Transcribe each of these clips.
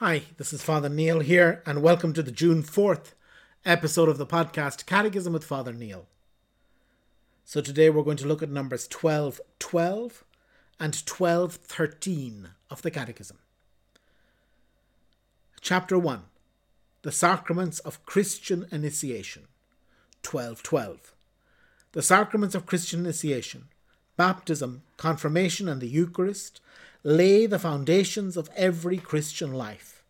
Hi, this is Father Neil here, and welcome to the June 4th episode of the podcast Catechism with Father Neil. So today we're going to look at numbers 12 12 and 12 13 of the Catechism. Chapter 1 The Sacraments of Christian Initiation 12 12. The Sacraments of Christian Initiation, Baptism, Confirmation, and the Eucharist lay the foundations of every Christian life.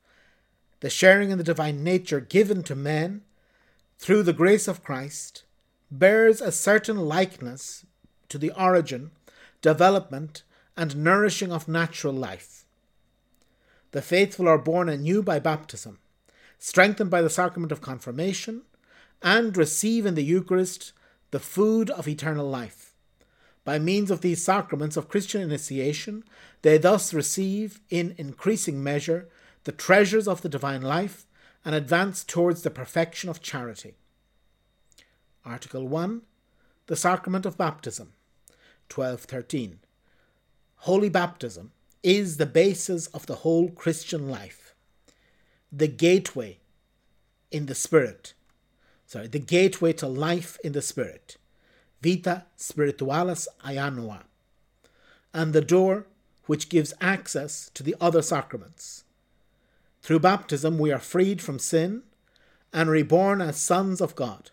The sharing in the divine nature given to men through the grace of Christ bears a certain likeness to the origin, development, and nourishing of natural life. The faithful are born anew by baptism, strengthened by the sacrament of confirmation, and receive in the Eucharist the food of eternal life. By means of these sacraments of Christian initiation, they thus receive, in increasing measure, the treasures of the divine life and advance towards the perfection of charity. Article 1 The Sacrament of Baptism, 1213. Holy baptism is the basis of the whole Christian life, the gateway in the Spirit. Sorry, the gateway to life in the Spirit Vita Spiritualis Ianua, and the door which gives access to the other sacraments. Through baptism, we are freed from sin and reborn as sons of God.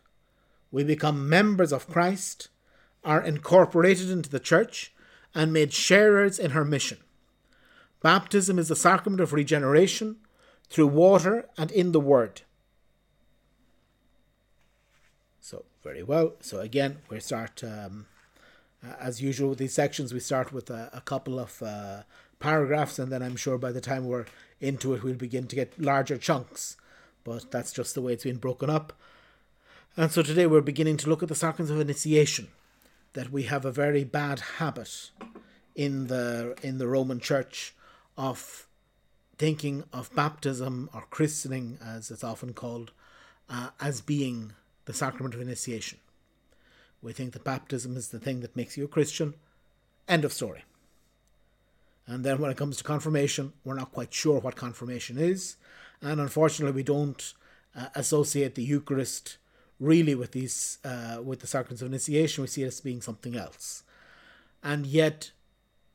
We become members of Christ, are incorporated into the Church, and made sharers in her mission. Baptism is the sacrament of regeneration through water and in the Word. So, very well. So, again, we start, um, as usual with these sections, we start with a, a couple of uh, paragraphs, and then I'm sure by the time we're into it, we'll begin to get larger chunks. But that's just the way it's been broken up. And so today we're beginning to look at the sacraments of initiation. That we have a very bad habit in the in the Roman Church of thinking of baptism or christening, as it's often called, uh, as being the sacrament of initiation. We think that baptism is the thing that makes you a Christian. End of story. And then when it comes to confirmation, we're not quite sure what confirmation is. And unfortunately, we don't uh, associate the Eucharist really with these uh, with the sacraments of initiation. We see it as being something else. And yet,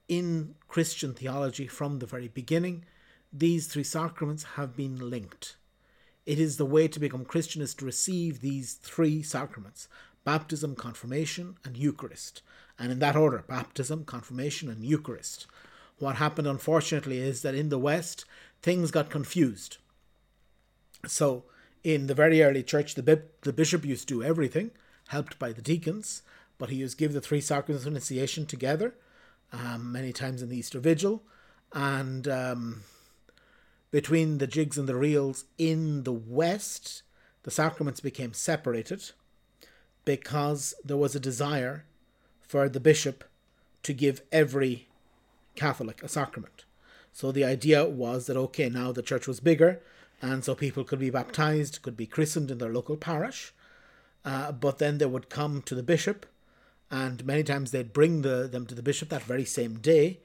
in Christian theology from the very beginning, these three sacraments have been linked. It is the way to become Christian is to receive these three sacraments baptism, confirmation, and Eucharist. And in that order baptism, confirmation, and Eucharist. What happened, unfortunately, is that in the West, things got confused. So, in the very early church, the, the bishop used to do everything, helped by the deacons, but he used to give the three sacraments of initiation together, um, many times in the Easter Vigil, and um, between the jigs and the reels in the West, the sacraments became separated because there was a desire for the bishop to give every Catholic a sacrament. So the idea was that, okay, now the church was bigger, and so people could be baptized, could be christened in their local parish, uh, but then they would come to the bishop, and many times they'd bring the, them to the bishop that very same day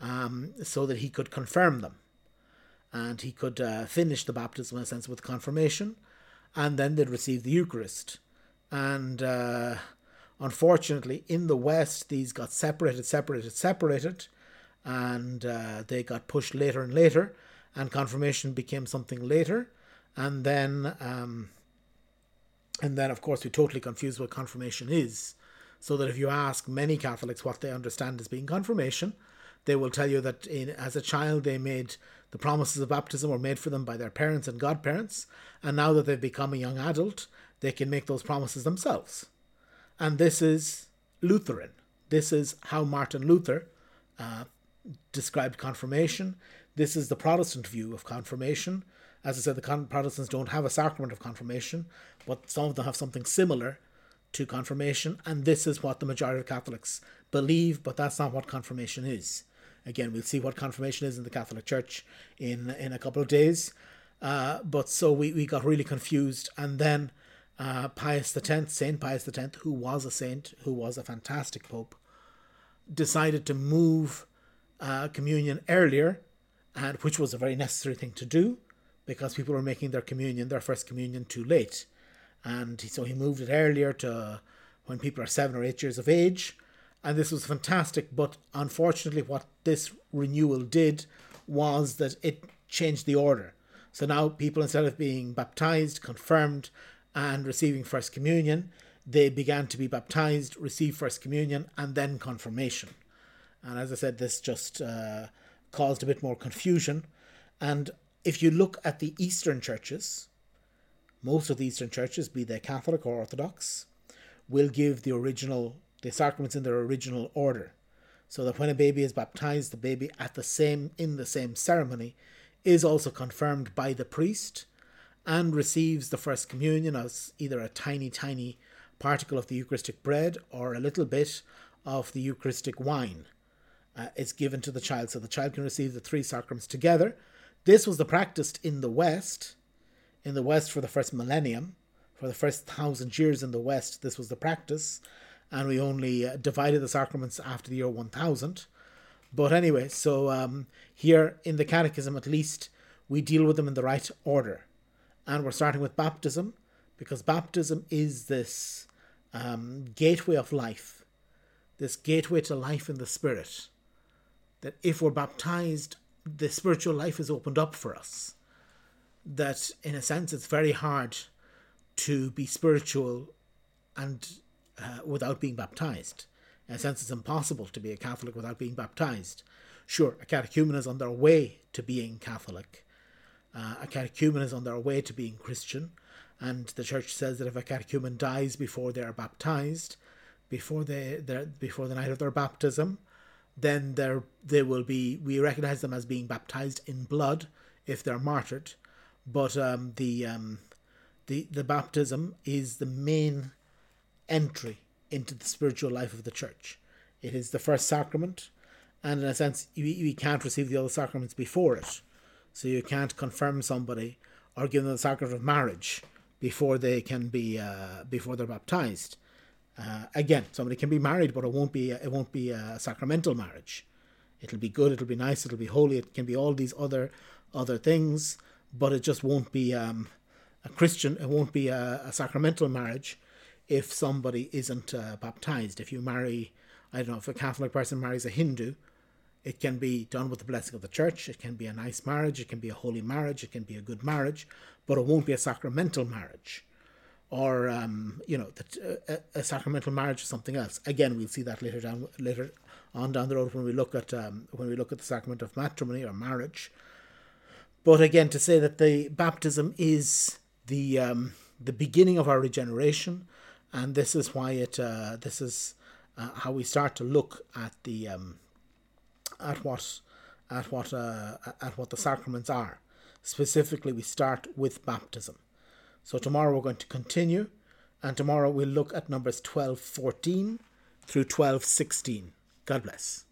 um, so that he could confirm them and he could uh, finish the baptism in a sense with confirmation, and then they'd receive the Eucharist. And uh, unfortunately, in the West, these got separated, separated, separated, and uh, they got pushed later and later, and confirmation became something later, and then, um, and then of course, we're totally confused what confirmation is. So that if you ask many Catholics what they understand as being confirmation, they will tell you that in, as a child they made the promises of baptism were made for them by their parents and godparents, and now that they've become a young adult, they can make those promises themselves. And this is Lutheran. This is how Martin Luther uh, described confirmation. This is the Protestant view of confirmation. As I said, the Protestants don't have a sacrament of confirmation, but some of them have something similar to confirmation, and this is what the majority of Catholics believe, but that's not what confirmation is. Again, we'll see what confirmation is in the Catholic Church in in a couple of days. Uh, but so we, we got really confused, and then uh, Pius X, Saint Pius X, who was a saint, who was a fantastic pope, decided to move uh, communion earlier and which was a very necessary thing to do because people were making their communion, their first communion, too late. And so he moved it earlier to when people are seven or eight years of age. And this was fantastic. But unfortunately, what this renewal did was that it changed the order. So now people, instead of being baptized, confirmed, and receiving First Communion, they began to be baptized, receive First Communion, and then confirmation. And as I said, this just uh, caused a bit more confusion. And if you look at the Eastern churches, most of the Eastern churches, be they Catholic or Orthodox, will give the original the sacraments in their original order. So that when a baby is baptized, the baby at the same in the same ceremony is also confirmed by the priest and receives the first communion as either a tiny, tiny particle of the Eucharistic bread or a little bit of the Eucharistic wine uh, is given to the child. So the child can receive the three sacraments together. This was the practice in the West, in the West for the first millennium, for the first thousand years in the West, this was the practice, and we only uh, divided the sacraments after the year 1000. But anyway, so um, here in the Catechism, at least, we deal with them in the right order. And we're starting with baptism, because baptism is this um, gateway of life, this gateway to life in the Spirit. That if we're baptized, the spiritual life is opened up for us. That in a sense, it's very hard to be spiritual and uh, without being baptized. In a sense, it's impossible to be a Catholic without being baptized. Sure, a catechumen is on their way to being Catholic. Uh, a catechumen is on their way to being Christian, and the Church says that if a catechumen dies before they are baptized, before they before the night of their baptism, then they will be we recognize them as being baptized in blood if they're martyred, but um, the um, the, the baptism is the main entry into the spiritual life of the church. It is the first sacrament, and in a sense, you, you can't receive the other sacraments before it. So you can't confirm somebody or give them the sacrament of marriage before they can be uh, before they're baptized. Uh, again, somebody can be married, but it won't be it won't be a sacramental marriage. It'll be good, it'll be nice, it'll be holy. It can be all these other other things, but it just won't be um, a Christian, it won't be a, a sacramental marriage if somebody isn't uh, baptized. If you marry, I don't know, if a Catholic person marries a Hindu, it can be done with the blessing of the church. It can be a nice marriage. It can be a holy marriage. It can be a good marriage, but it won't be a sacramental marriage. Or, um, you know, the, uh, a, a, sacramental marriage is something else. Again, we'll see that later down, later on down the road when we look at um, when we look at the sacrament of matrimony or marriage. But again, to say that the baptism is the um, the beginning of our regeneration, and this is why it uh, this is uh, how we start to look at the um, at what at what uh, at what the sacraments are. Specifically, we start with baptism. So tomorrow we're going to continue, and tomorrow we'll look at numbers twelve fourteen through twelve sixteen. God bless.